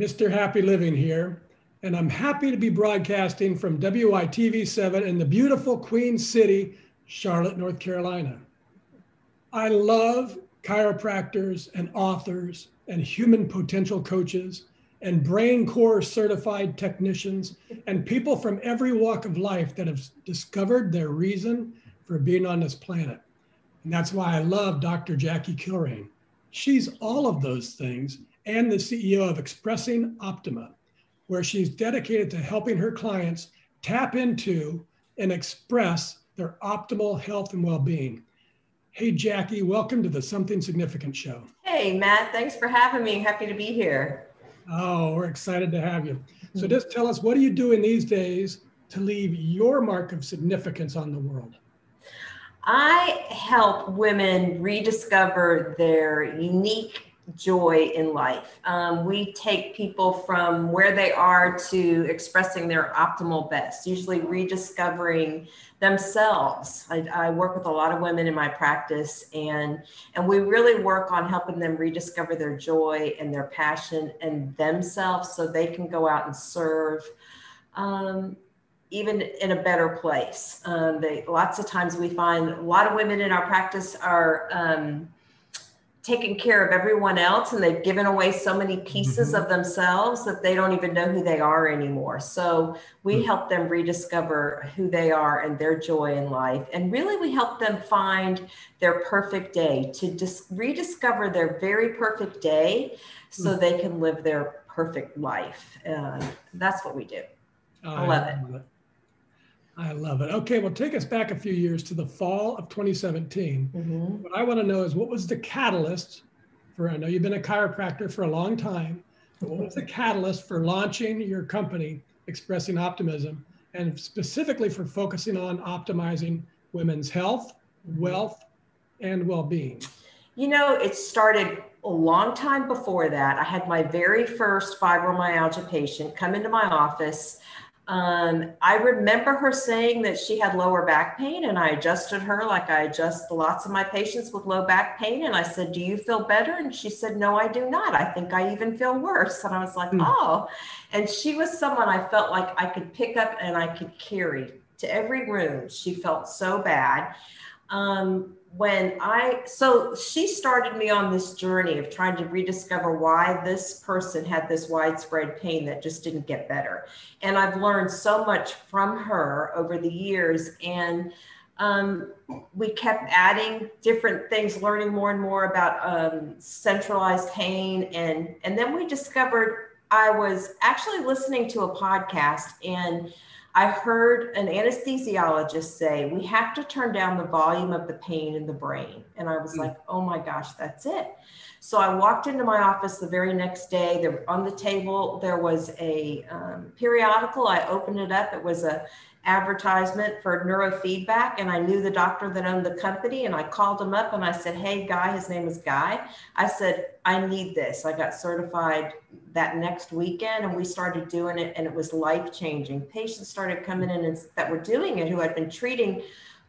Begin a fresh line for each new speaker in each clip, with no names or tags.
Mr. Happy Living here, and I'm happy to be broadcasting from WITV 7 in the beautiful Queen City, Charlotte, North Carolina. I love chiropractors and authors and human potential coaches and BrainCore certified technicians and people from every walk of life that have discovered their reason for being on this planet. And that's why I love Dr. Jackie Kilraine. She's all of those things and the CEO of Expressing Optima, where she's dedicated to helping her clients tap into and express their optimal health and well being. Hey, Jackie, welcome to the Something Significant Show.
Hey, Matt, thanks for having me. Happy to be here.
Oh, we're excited to have you. So, mm-hmm. just tell us what are you doing these days to leave your mark of significance on the world?
I help women rediscover their unique joy in life. Um, we take people from where they are to expressing their optimal best, usually rediscovering themselves. I, I, work with a lot of women in my practice, and and we really work on helping them rediscover their joy and their passion and themselves, so they can go out and serve. Um, even in a better place. Um, they, lots of times we find a lot of women in our practice are taking care of everyone else and they've given away so many pieces mm-hmm. of themselves that they don't even know who they are anymore. So we mm-hmm. help them rediscover who they are and their joy in life. And really, we help them find their perfect day to dis- rediscover their very perfect day so mm-hmm. they can live their perfect life. Uh, that's what we do. I love it.
I love it. Okay, well, take us back a few years to the fall of 2017. Mm-hmm. What I want to know is what was the catalyst for, I know you've been a chiropractor for a long time, but what was the catalyst for launching your company, Expressing Optima, and specifically for focusing on optimizing women's health, mm-hmm. wealth, and well being?
You know, it started a long time before that. I had my very first fibromyalgia patient come into my office um, I remember her saying that she had lower back pain, and I adjusted her like I adjust lots of my patients with low back pain. And I said, Do you feel better? And she said, No, I do not. I think I even feel worse. And I was like, mm. Oh. And she was someone I felt like I could pick up and I could carry to every room. She felt so bad. Um, when I, so she started me on this journey of trying to rediscover why this person had this widespread pain that just didn't get better. And I've learned so much from her over the years. And um, we kept adding different things, learning more and more about um, centralized pain. And, and then we discovered I was actually listening to a podcast and I heard an anesthesiologist say, we have to turn down the volume of the pain in the brain. And I was mm. like, oh my gosh, that's it. So I walked into my office the very next day. There on the table there was a um, periodical. I opened it up. It was a advertisement for neurofeedback and I knew the doctor that owned the company and I called him up and I said, "Hey guy, his name is Guy." I said, "I need this." I got certified that next weekend and we started doing it and it was life-changing. Patients started coming in and that were doing it who had been treating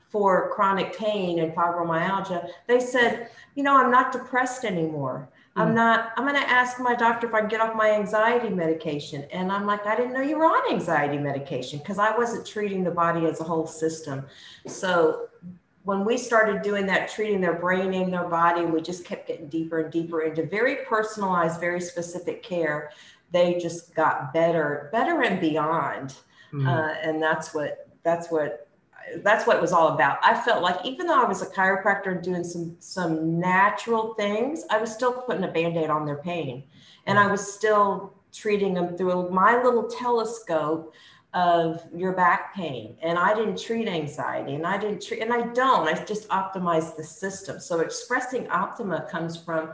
for chronic pain and fibromyalgia. They said, "You know, I'm not depressed anymore." I'm mm. not, I'm going to ask my doctor if I can get off my anxiety medication. And I'm like, I didn't know you were on anxiety medication because I wasn't treating the body as a whole system. So when we started doing that, treating their brain and their body, we just kept getting deeper and deeper into very personalized, very specific care. They just got better, better and beyond. Mm. Uh, and that's what, that's what that's what it was all about. I felt like even though I was a chiropractor and doing some some natural things, I was still putting a band-aid on their pain. And I was still treating them through my little telescope of your back pain. And I didn't treat anxiety and I didn't treat and I don't. I just optimize the system. So expressing optima comes from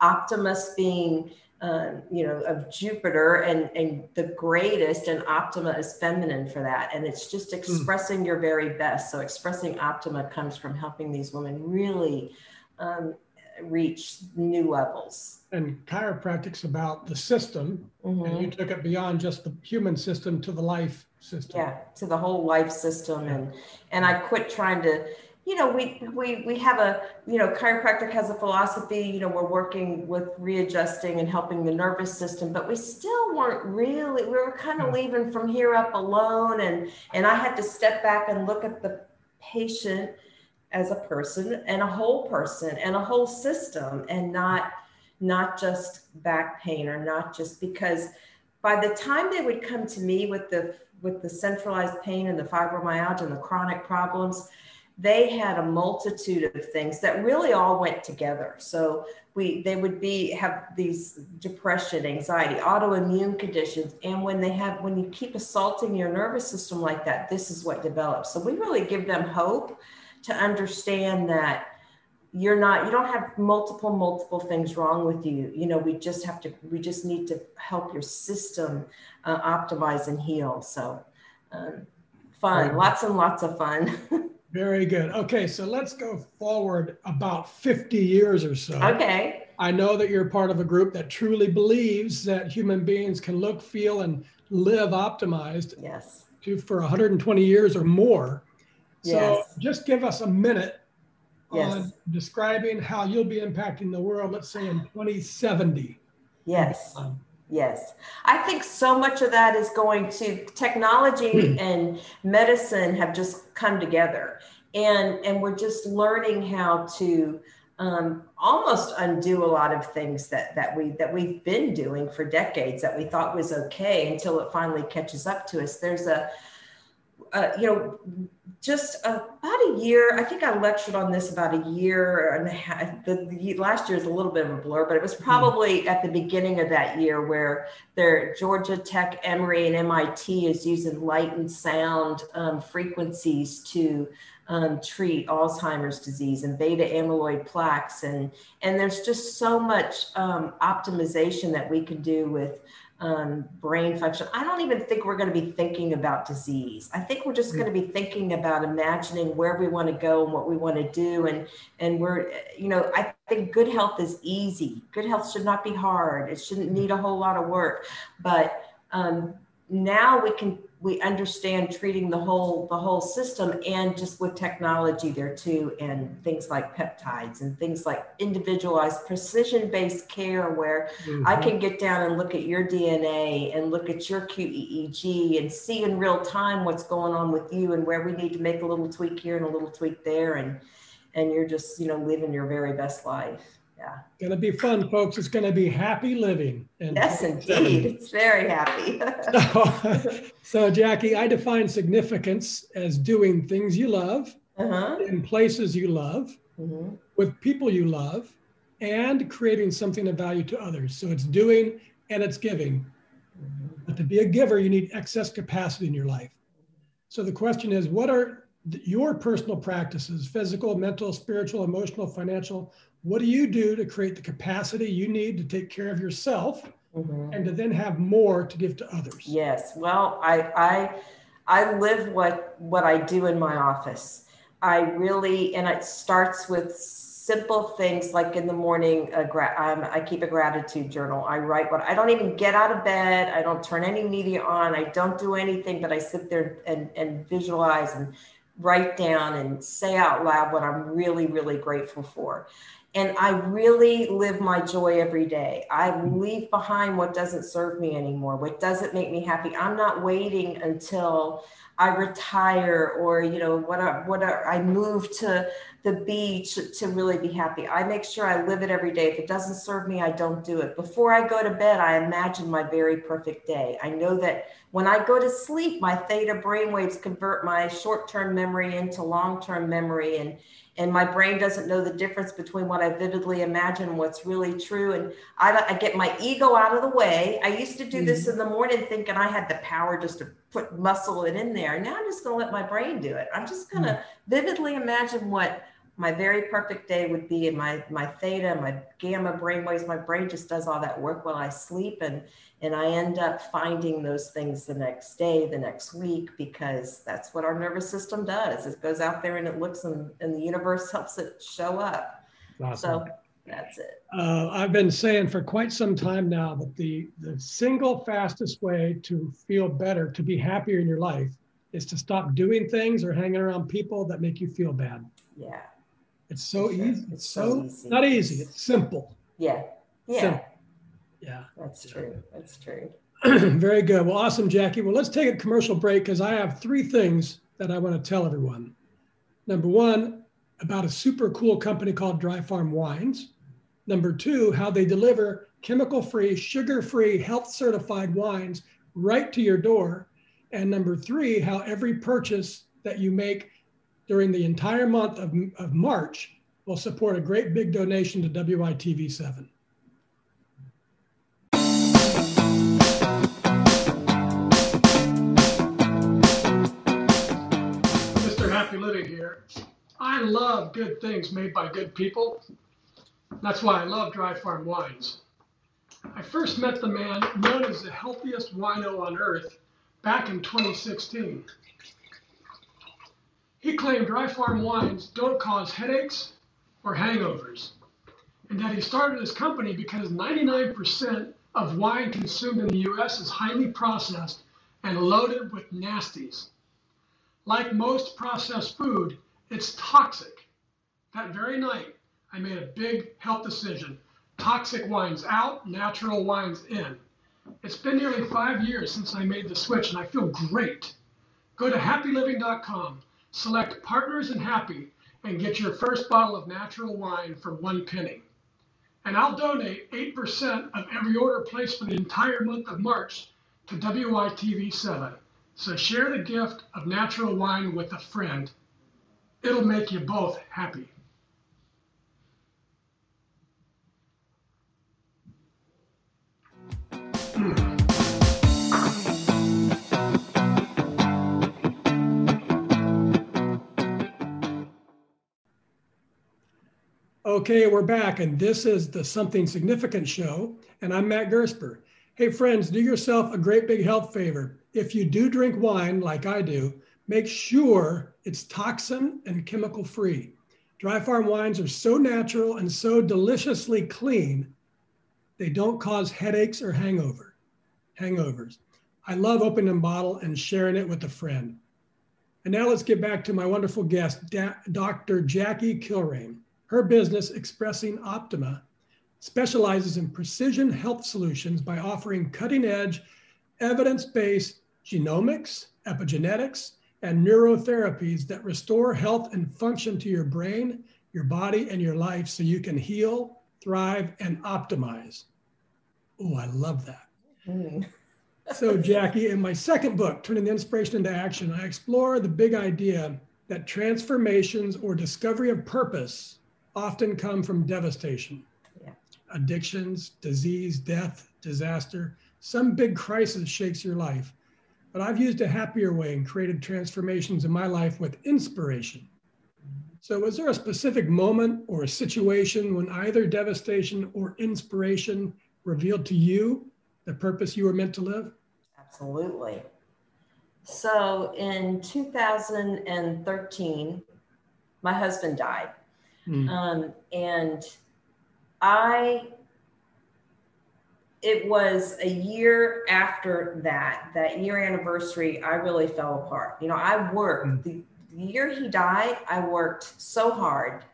Optimus being um, you know, of Jupiter, and and the greatest and Optima is feminine for that, and it's just hmm. expressing mm. your very best. So expressing Optima comes from helping these women really um, reach new levels.
And chiropractic's about the system, mm-hmm. and you took it beyond just the human system to the life system.
Yeah, to the whole life system, and and I quit trying to you know, we we we have a you know, chiropractic has a philosophy. You know, we're working with readjusting and helping the nervous system, but we still weren't really. We were kind of leaving from here up alone, and and I had to step back and look at the patient as a person and a whole person and a whole system, and not not just back pain or not just because by the time they would come to me with the with the centralized pain and the fibromyalgia and the chronic problems they had a multitude of things that really all went together. So we they would be have these depression, anxiety, autoimmune conditions, and when they have when you keep assaulting your nervous system like that, this is what develops. So we really give them hope to understand that you're not you don't have multiple multiple things wrong with you. You know we just have to we just need to help your system uh, optimize and heal. So um, fun lots and lots of fun
Very good. Okay, so let's go forward about 50 years or so.
Okay.
I know that you're part of a group that truly believes that human beings can look, feel, and live optimized.
Yes.
To, for 120 years or more. So yes. just give us a minute yes. on describing how you'll be impacting the world, let's say in 2070.
Yes. Um, Yes. I think so much of that is going to technology hmm. and medicine have just come together. And, and we're just learning how to um, almost undo a lot of things that, that we that we've been doing for decades that we thought was okay until it finally catches up to us. There's a uh, you know, just about a year, I think I lectured on this about a year and a half. The, the, last year is a little bit of a blur, but it was hmm. probably mm-hmm. at the beginning of that year where their Georgia Tech, Emory, and MIT is using light and sound um, frequencies to um, treat Alzheimer's disease and beta amyloid plaques. And, and there's just so much um, optimization that we can do with um, brain function. I don't even think we're going to be thinking about disease. I think we're just mm. going to be thinking about imagining where we want to go and what we want to do. And and we're, you know, I think good health is easy. Good health should not be hard. It shouldn't need a whole lot of work. But um, now we can we understand treating the whole the whole system and just with technology there too and things like peptides and things like individualized precision based care where mm-hmm. i can get down and look at your dna and look at your qeeg and see in real time what's going on with you and where we need to make a little tweak here and a little tweak there and and you're just you know living your very best life yeah.
Going to be fun, folks. It's going to be happy living.
And yes, indeed. It's very happy.
so, so, Jackie, I define significance as doing things you love uh-huh. in places you love mm-hmm. with people you love and creating something of value to others. So it's doing and it's giving. Mm-hmm. But to be a giver, you need excess capacity in your life. So the question is what are your personal practices physical, mental, spiritual, emotional, financial what do you do to create the capacity you need to take care of yourself mm-hmm. and to then have more to give to others?
Yes. Well i i i live what what i do in my office. I really and it starts with simple things like in the morning gra- um, i keep a gratitude journal. I write what i don't even get out of bed. I don't turn any media on. I don't do anything but i sit there and, and visualize and write down and say out loud what i'm really really grateful for and I really live my joy every day. I leave behind what doesn't serve me anymore, what doesn't make me happy. I'm not waiting until I retire or you know what I, what I, I move to the beach to really be happy. I make sure I live it every day. If it doesn't serve me, I don't do it. Before I go to bed, I imagine my very perfect day. I know that when I go to sleep, my theta brainwaves convert my short-term memory into long-term memory and and my brain doesn't know the difference between what I vividly imagine and what's really true. And I, I get my ego out of the way. I used to do mm-hmm. this in the morning thinking I had the power just to put muscle it in there. Now I'm just going to let my brain do it. I'm just going to mm-hmm. vividly imagine what my very perfect day would be in my my theta, my gamma brainwaves. My brain just does all that work while I sleep, and and I end up finding those things the next day, the next week, because that's what our nervous system does. It goes out there and it looks, and, and the universe helps it show up. Awesome. So that's it.
Uh, I've been saying for quite some time now that the the single fastest way to feel better, to be happier in your life, is to stop doing things or hanging around people that make you feel bad.
Yeah.
It's so uh, easy. It's, it's so, so easy. not easy. It's simple.
Yeah. Yeah. Simple.
Yeah.
That's true. That's true.
Very good. Well, awesome, Jackie. Well, let's take a commercial break because I have three things that I want to tell everyone. Number one, about a super cool company called Dry Farm Wines. Number two, how they deliver chemical free, sugar free, health certified wines right to your door. And number three, how every purchase that you make during the entire month of, of March will support a great big donation to WITV7. Mr. Happy Living here. I love good things made by good people. That's why I love Dry Farm Wines. I first met the man known as the healthiest wino on earth back in 2016. He claimed dry farm wines don't cause headaches or hangovers, and that he started his company because 99% of wine consumed in the US is highly processed and loaded with nasties. Like most processed food, it's toxic. That very night, I made a big health decision. Toxic wines out, natural wines in. It's been nearly five years since I made the switch, and I feel great. Go to happyliving.com Select Partners and Happy and get your first bottle of natural wine for one penny. And I'll donate 8% of every order placed for the entire month of March to WITV7. So share the gift of natural wine with a friend. It'll make you both happy. Okay, we're back, and this is the Something Significant show, and I'm Matt Gersper. Hey, friends, do yourself a great big health favor. If you do drink wine like I do, make sure it's toxin and chemical free. Dry farm wines are so natural and so deliciously clean, they don't cause headaches or hangover, hangovers. I love opening a bottle and sharing it with a friend. And now let's get back to my wonderful guest, da- Dr. Jackie Kilraine. Her business, Expressing Optima, specializes in precision health solutions by offering cutting edge, evidence based genomics, epigenetics, and neurotherapies that restore health and function to your brain, your body, and your life so you can heal, thrive, and optimize. Oh, I love that. Mm. so, Jackie, in my second book, Turning the Inspiration into Action, I explore the big idea that transformations or discovery of purpose often come from devastation. Yeah. Addictions, disease, death, disaster, some big crisis shakes your life. But I've used a happier way and created transformations in my life with inspiration. So, was there a specific moment or a situation when either devastation or inspiration revealed to you the purpose you were meant to live?
Absolutely. So, in 2013, my husband died. Mm. Um, and I, it was a year after that, that year anniversary, I really fell apart. You know, I worked mm. the, the year he died, I worked so hard.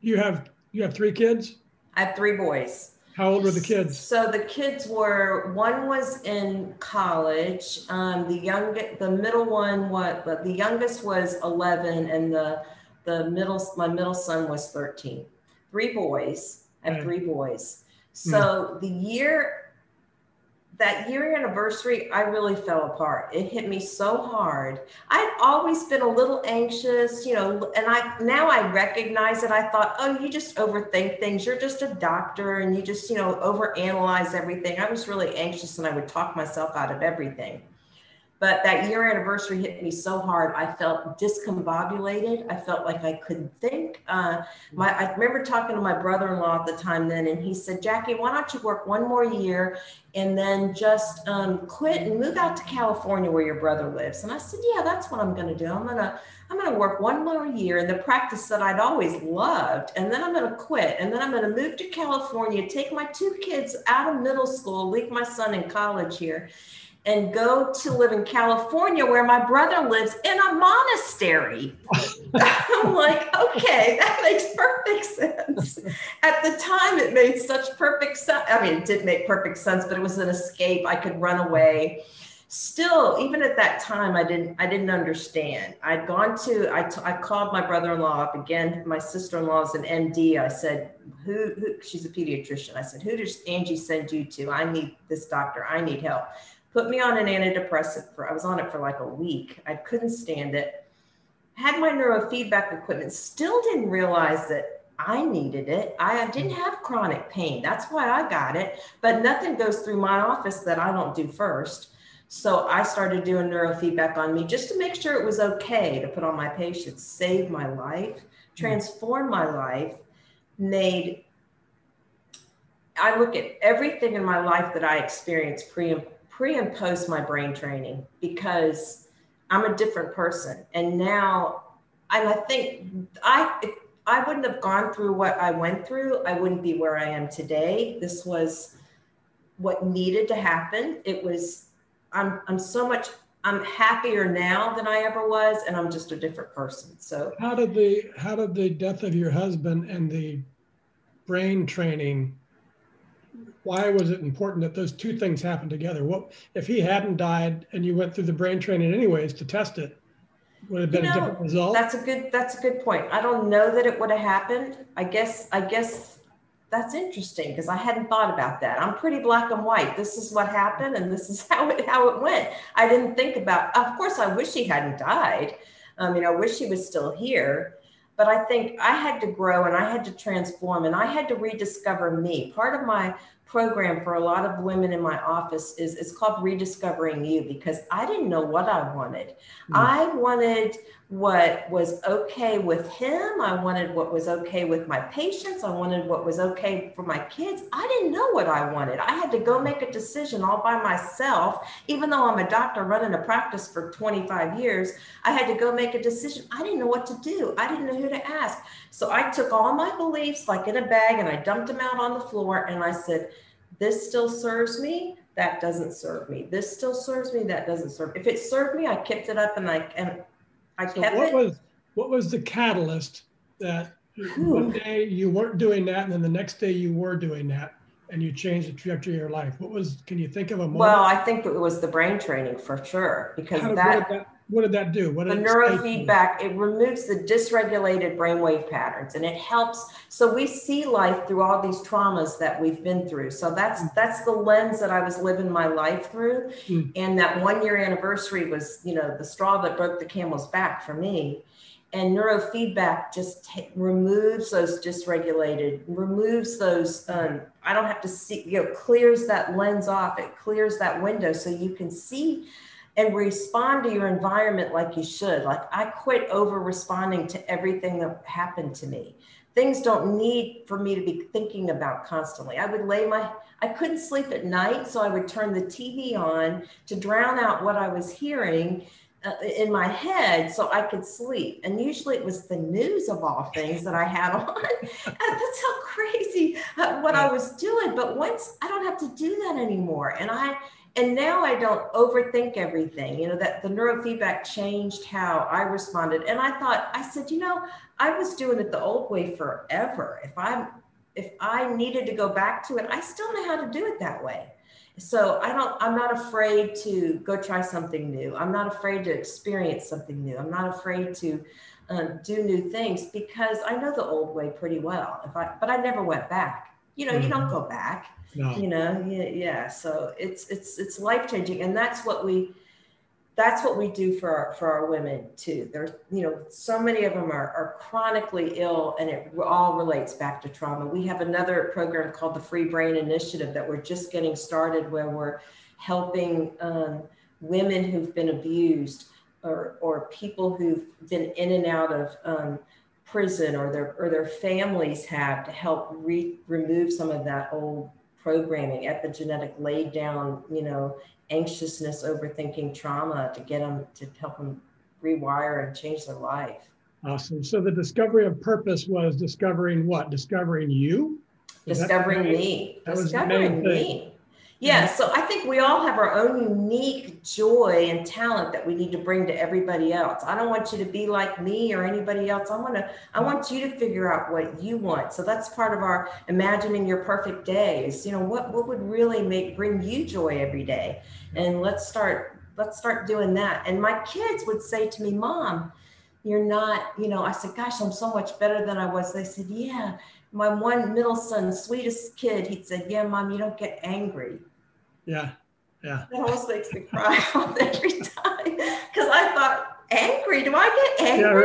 You have you have three kids?
I have three boys.
How old were the kids?
So the kids were one was in college. Um, the young, the middle one, what? The youngest was eleven, and the the middle, my middle son was 13. Three boys. I have three boys. Hmm. So the year, that year anniversary, I really fell apart. It hit me so hard. I'd always been a little anxious, you know, and I now I recognize it. I thought, oh, you just overthink things. You're just a doctor and you just, you know, overanalyze everything. I was really anxious and I would talk myself out of everything. But that year anniversary hit me so hard. I felt discombobulated. I felt like I couldn't think. Uh, my, I remember talking to my brother-in-law at the time then, and he said, "Jackie, why don't you work one more year and then just um, quit and move out to California where your brother lives?" And I said, "Yeah, that's what I'm going to do. I'm gonna I'm going to work one more year in the practice that I'd always loved, and then I'm going to quit, and then I'm going to move to California, take my two kids out of middle school, leave my son in college here." And go to live in California where my brother lives in a monastery. I'm like, okay, that makes perfect sense. At the time, it made such perfect sense. I mean, it did make perfect sense, but it was an escape. I could run away. Still, even at that time, I didn't. I didn't understand. I'd gone to. I, t- I called my brother-in-law up again. My sister-in-law is an MD. I said, who, who? She's a pediatrician. I said, who does Angie send you to? I need this doctor. I need help put me on an antidepressant for I was on it for like a week. I couldn't stand it. Had my neurofeedback equipment, still didn't realize that I needed it. I didn't have chronic pain. That's why I got it. But nothing goes through my office that I don't do first. So I started doing neurofeedback on me just to make sure it was okay to put on my patients, saved my life, transformed my life, made I look at everything in my life that I experienced pre and pre and post my brain training because I'm a different person. And now, and I think I, I wouldn't have gone through what I went through, I wouldn't be where I am today. This was what needed to happen. It was, I'm, I'm so much, I'm happier now than I ever was, and I'm just a different person. So
how did the, how did the death of your husband and the brain training why was it important that those two things happened together? What if he hadn't died and you went through the brain training anyways to test it? Would have been you know, a different result.
That's a good. That's a good point. I don't know that it would have happened. I guess. I guess that's interesting because I hadn't thought about that. I'm pretty black and white. This is what happened, and this is how it how it went. I didn't think about. Of course, I wish he hadn't died. Um, I mean, I wish he was still here but I think I had to grow and I had to transform and I had to rediscover me. Part of my program for a lot of women in my office is it's called rediscovering you because i didn't know what i wanted mm. i wanted what was okay with him. I wanted what was okay with my patients. I wanted what was okay for my kids. I didn't know what i wanted. I had to go make a decision all by myself. Even though i'm a doctor running a practice for 25 years i had to go make a decision. I didn't know what to do. I didn't know who to ask. So i took all my beliefs like in a bag and i dumped them out on the floor and i said this still serves me. That doesn't serve me. This still serves me. That doesn't serve if it served me i kept it up and i and i so kept
what
it.
was what was the catalyst that one day you weren't doing that and then the next day you were doing that and you changed the trajectory of your life? What was can you think of a moment?
Well i think it was the brain training for sure because
How,
that
what did that do? What
the neurofeedback, it removes the dysregulated brainwave patterns and it helps. So we see life through all these traumas that we've been through. So that's mm. that's the lens that I was living my life through. Mm. And that one year anniversary was, you know, the straw that broke the camel's back for me. And neurofeedback just t- removes those dysregulated, removes those. Um, I don't have to see, you know, clears that lens off. It clears that window so you can see and respond to your environment like you should. Like I quit over responding to everything that happened to me. Things don't need for me to be thinking about constantly. I would lay my, I couldn't sleep at night, so I would turn the TV on to drown out what I was hearing uh, in my head so I could sleep. And usually it was the news of all things that I had on. that's how crazy uh, what I was doing. But once I don't have to do that anymore. And I, and now I don't overthink everything. You know, that the neurofeedback changed how I responded. And I thought, I said, you know, I was doing it the old way forever. If I'm if I needed to go back to it, I still know how to do it that way. So I don't, I'm not afraid to go try something new. I'm not afraid to experience something new. I'm not afraid to um, do new things because I know the old way pretty well. If I, but I never went back. You know, mm-hmm. you don't mm-hmm. go back no. you know yeah, yeah so it's it's it's life changing and that's what we that's what we do for our, for our women too there's you know so many of them are, are chronically ill and it all relates back to trauma we have another program called the free brain initiative that we're just getting started where we're helping um, women who've been abused or, or people who've been in and out of um, prison or their or their families have to help re- remove some of that old programming epigenetic laid down you know anxiousness overthinking trauma to get them to help them rewire and change their life.
Awesome. So the discovery of purpose was discovering what? Discovering you?
Discovering me. Discovering me yeah, so I think we all have our own unique joy and talent that we need to bring to everybody else. I don't want you to be like me or anybody else. I want to I want you to figure out what you want. So that's part of our imagining your perfect day is, you know, what what would really make bring you joy every day? And let's start let's start doing that. And my kids would say to me, "Mom, you're not, you know, I said, gosh, I'm so much better than I was. They said, yeah. My one middle son, sweetest kid, he said, yeah, mom, you don't get angry.
Yeah. Yeah.
That almost makes me cry every time because I thought, angry? Do I get angry?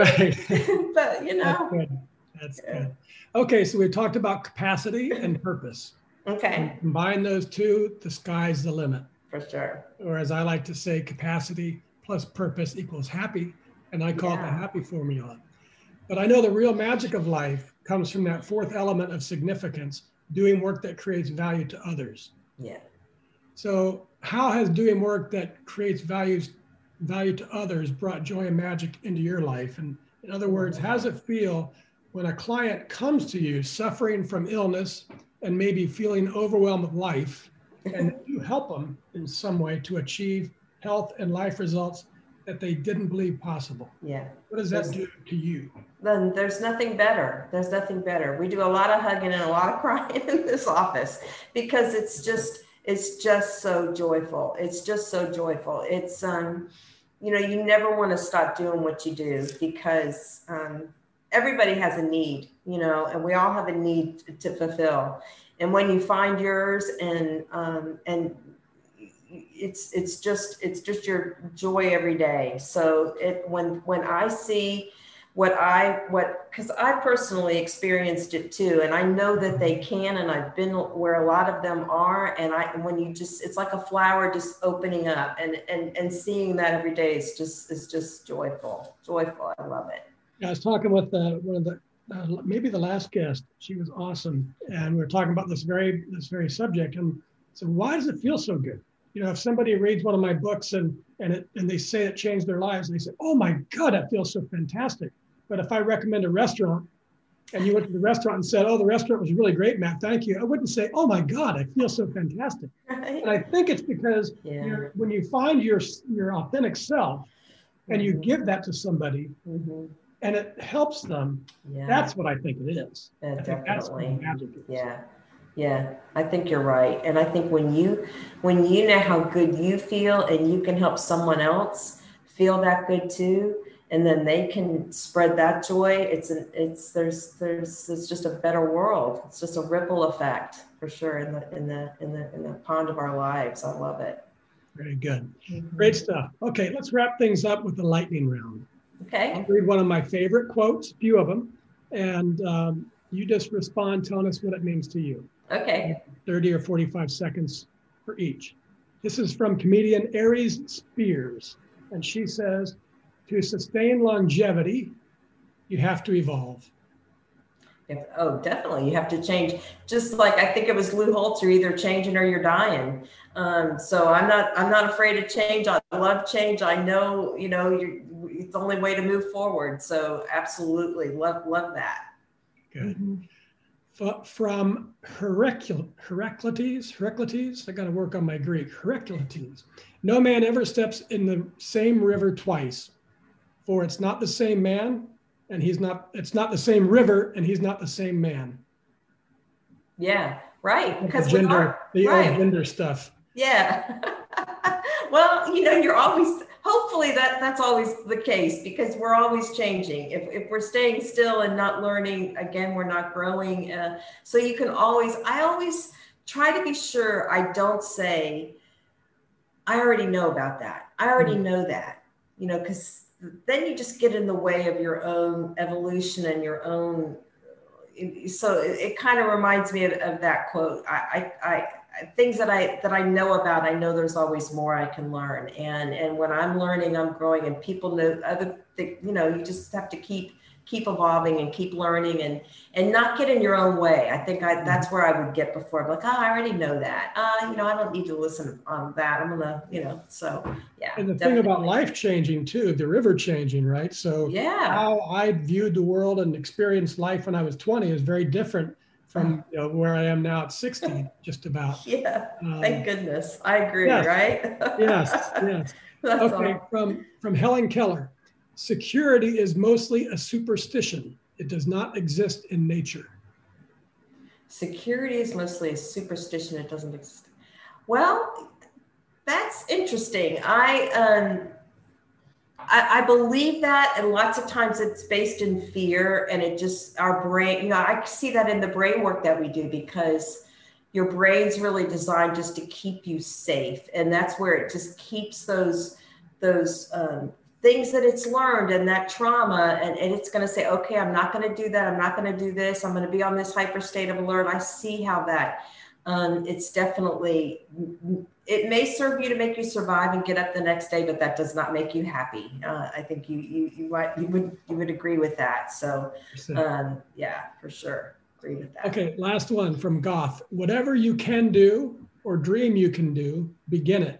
Yeah, right. but you know.
That's good. That's yeah. good. Okay, so we talked about capacity and purpose.
Okay.
And combine those two, the sky's the limit.
For sure.
Or as I like to say, capacity plus purpose equals happy. And I call yeah. it the happy formula. But I know the real magic of life comes from that fourth element of significance, doing work that creates value to others.
Yeah.
So, how has doing work that creates values value to others brought joy and magic into your life? And in other words, how does it feel when a client comes to you suffering from illness and maybe feeling overwhelmed with life, and you help them in some way to achieve health and life results that they didn't believe possible?
Yeah.
What does that do to you?
Then there's nothing better. There's nothing better. We do a lot of hugging and a lot of crying in this office because it's just it's just so joyful. It's just so joyful. It's um, you know, you never want to stop doing what you do because um, everybody has a need, you know, and we all have a need to fulfill. And when you find yours, and um, and it's it's just it's just your joy every day. So it when when I see what I what because I personally experienced it too, and I know that they can, and I've been where a lot of them are, and I when you just it's like a flower just opening up, and and and seeing that every day is just is just joyful, joyful. I love it.
Yeah, I was talking with uh, one of the uh, maybe the last guest. She was awesome, and we were talking about this very this very subject, and so why does it feel so good? You know, if somebody reads one of my books and and it and they say it changed their lives, and they say, "Oh my God, that feels so fantastic." But if I recommend a restaurant and you went to the restaurant and said, Oh, the restaurant was really great, Matt, thank you, I wouldn't say, Oh my God, I feel so fantastic. Right. And I think it's because yeah. when you find your, your authentic self and mm-hmm. you give that to somebody mm-hmm. and it helps them, yeah. that's what I think it is.
Definitely. Yeah. Yeah, I think you're right. And I think when you when you know how good you feel and you can help someone else feel that good too, and then they can spread that joy it's an it's there's there's it's just a better world. It's just a ripple effect for sure in the in the in the in the pond of our lives. I love it.
Very good. Mm-hmm. great stuff. Okay let's wrap things up with the lightning round.
Okay.
I'll read one of my favorite quotes a few of them and um, you just respond telling us what it means to you
okay
30 or 45 seconds for each this is from comedian aries spears and she says to sustain longevity, you have to evolve.
If, oh, definitely. You have to change. Just like I think it was Lou Holtz, you're either changing or you're dying. Um, so I'm not I'm not afraid of change. I love change. I know you know it's the only way to move forward. So absolutely love love that.
Good. Mm-hmm. From Heracul- Heraclitus, Heraclitus, I got to work on my Greek. Heraclitus. No man ever steps in the same river twice for it's not the same man and he's not it's not the same river and he's not the same man
yeah right
because the gender the right. old gender stuff
yeah well you know you're always hopefully that that's always the case because we're always changing. If, if we're staying still and not learning again we're not growing uh, so you can always i always try to be sure i don't say i already know about that. I already mm-hmm. know that you know because then you just get in the way of your own evolution and your own so it, it kind of reminds me of, of, that quote. I, I things that I that I know about, I know there's always more I can learn. And and when I'm learning, I'm growing. And people know other, th- you know, you just have to keep keep evolving and keep learning and and not get in your own way. I think I that's where I would get before. I'm like, oh, I already know that. Uh, you know, I don't need to listen on that. I'm gonna, you know, so yeah.
And the definitely. thing about life changing too, the river changing, right? So
yeah,
how I viewed the world and experienced life when I was 20 is very different from you know, where I am now at 60, just about.
Yeah, um, thank goodness. I agree,
yes,
right?
yes, yes. That's okay, from, from Helen Keller. Security is mostly a superstition. It does not exist in nature.
Security is mostly a superstition. It doesn't exist. Well, that's interesting. I um, I, believe that, and lots of times it's based in fear, and it just our brain. You know, I see that in the brain work that we do because your brain's really designed just to keep you safe, and that's where it just keeps those those um, things that it's learned and that trauma and, and it's going to say okay i'm not going to do that i'm not going to do this i'm going to be on this hyper state of alert i see how that um, it's definitely it may serve you to make you survive and get up the next day but that does not make you happy. Uh, i think you you you, might, you would you would agree with that. So um, yeah for sure. Agree with that.
Okay last one from Goethe. Whatever you can do or dream you can do begin it.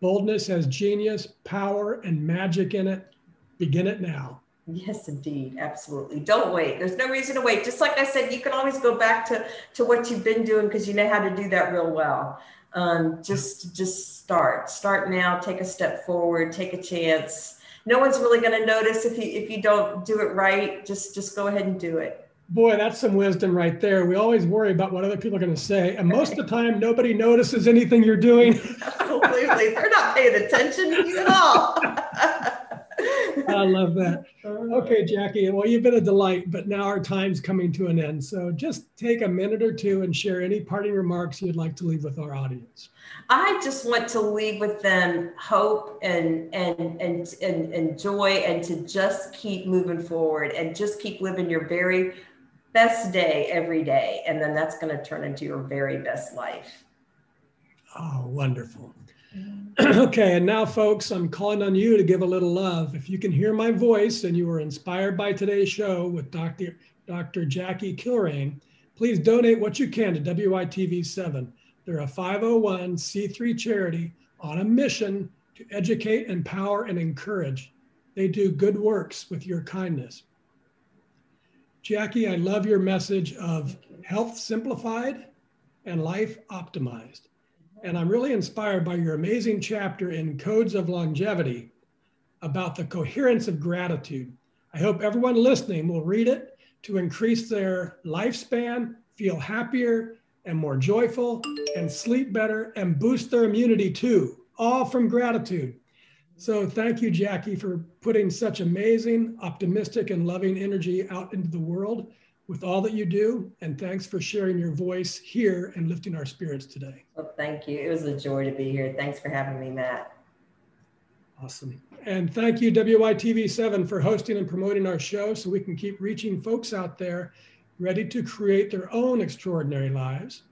Boldness has genius, power, and magic in it. Begin it now.
Yes, indeed. Absolutely. Don't wait. There's no reason to wait. Just like I said, you can always go back to, to what you've been doing because you know how to do that real well. Um, just just start. Start now. Take a step forward. Take a chance. No one's really going to notice if you if you don't do it right. Just just go ahead and do it.
Boy, that's some wisdom right there. We always worry about what other people are going to say. And most of the time, nobody notices anything you're doing.
Absolutely. They're not paying attention to you at all.
I love that. Okay, Jackie. Well, you've been a delight, but now our time's coming to an end. So just take a minute or two and share any parting remarks you'd like to leave with our audience.
I just want to leave with them hope and and and and, and joy and to just keep moving forward and just keep living your very best day every day. And then that's going to turn into your very best life.
Oh, wonderful. okay, and now, folks, I'm calling on you to give a little love. If you can hear my voice and you were inspired by today's show with Dr. Dr. Jackie Kilraine, please donate what you can to WITV7. They're a 501c3 charity on a mission to educate, empower, and encourage. They do good works with your kindness. Jackie, I love your message of health simplified and life optimized. And I'm really inspired by your amazing chapter in Codes of Longevity about the coherence of gratitude. I hope everyone listening will read it to increase their lifespan, feel happier and more joyful, and sleep better and boost their immunity too, all from gratitude. So thank you, Jackie, for putting such amazing, optimistic, and loving energy out into the world with all that you do. And thanks for sharing your voice here and lifting our spirits today.
Well, thank you. It was a joy to be here. Thanks for having me, Matt.
Awesome. And thank you, WITV7, for hosting and promoting our show so we can keep reaching folks out there ready to create their own extraordinary lives.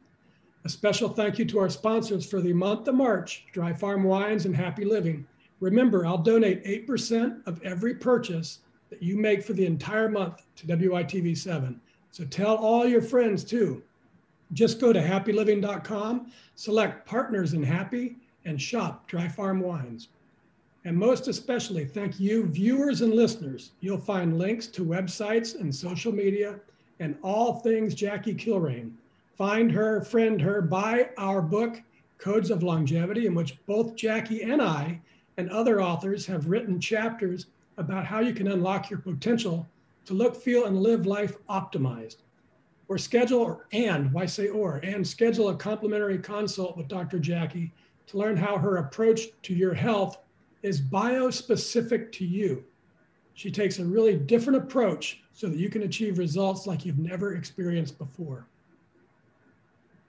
A special thank you to our sponsors for the month of March Dry Farm Wines and Happy Living. Remember, I'll donate 8% of every purchase that you make for the entire month to WITV7. So tell all your friends too. Just go to happyliving.com, select Partners in Happy, and shop Dry Farm Wines. And most especially, thank you, viewers and listeners. You'll find links to websites and social media and all things Jackie Kilraine. Find her, friend her, buy our book, Codes of Longevity, in which both Jackie and I and other authors have written chapters about how you can unlock your potential to look, feel, and live life optimized. Or schedule, or, and why say or, and schedule a complimentary consult with Dr. Jackie to learn how her approach to your health is biospecific to you. She takes a really different approach so that you can achieve results like you've never experienced before.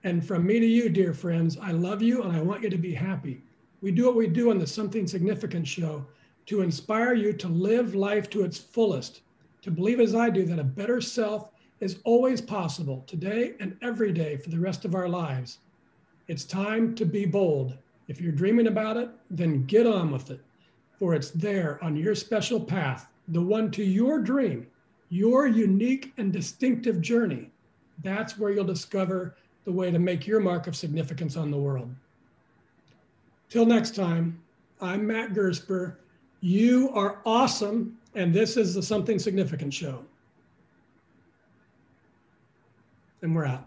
And from me to you, dear friends, I love you and I want you to be happy. We do what we do on the Something Significant show to inspire you to live life to its fullest, to believe as I do that a better self is always possible today and every day for the rest of our lives. It's time to be bold. If you're dreaming about it, then get on with it, for it's there on your special path, the one to your dream, your unique and distinctive journey. That's where you'll discover the way to make your mark of significance on the world. Till next time, I'm Matt Gersper. You are awesome, and this is the Something Significant Show. And we're out.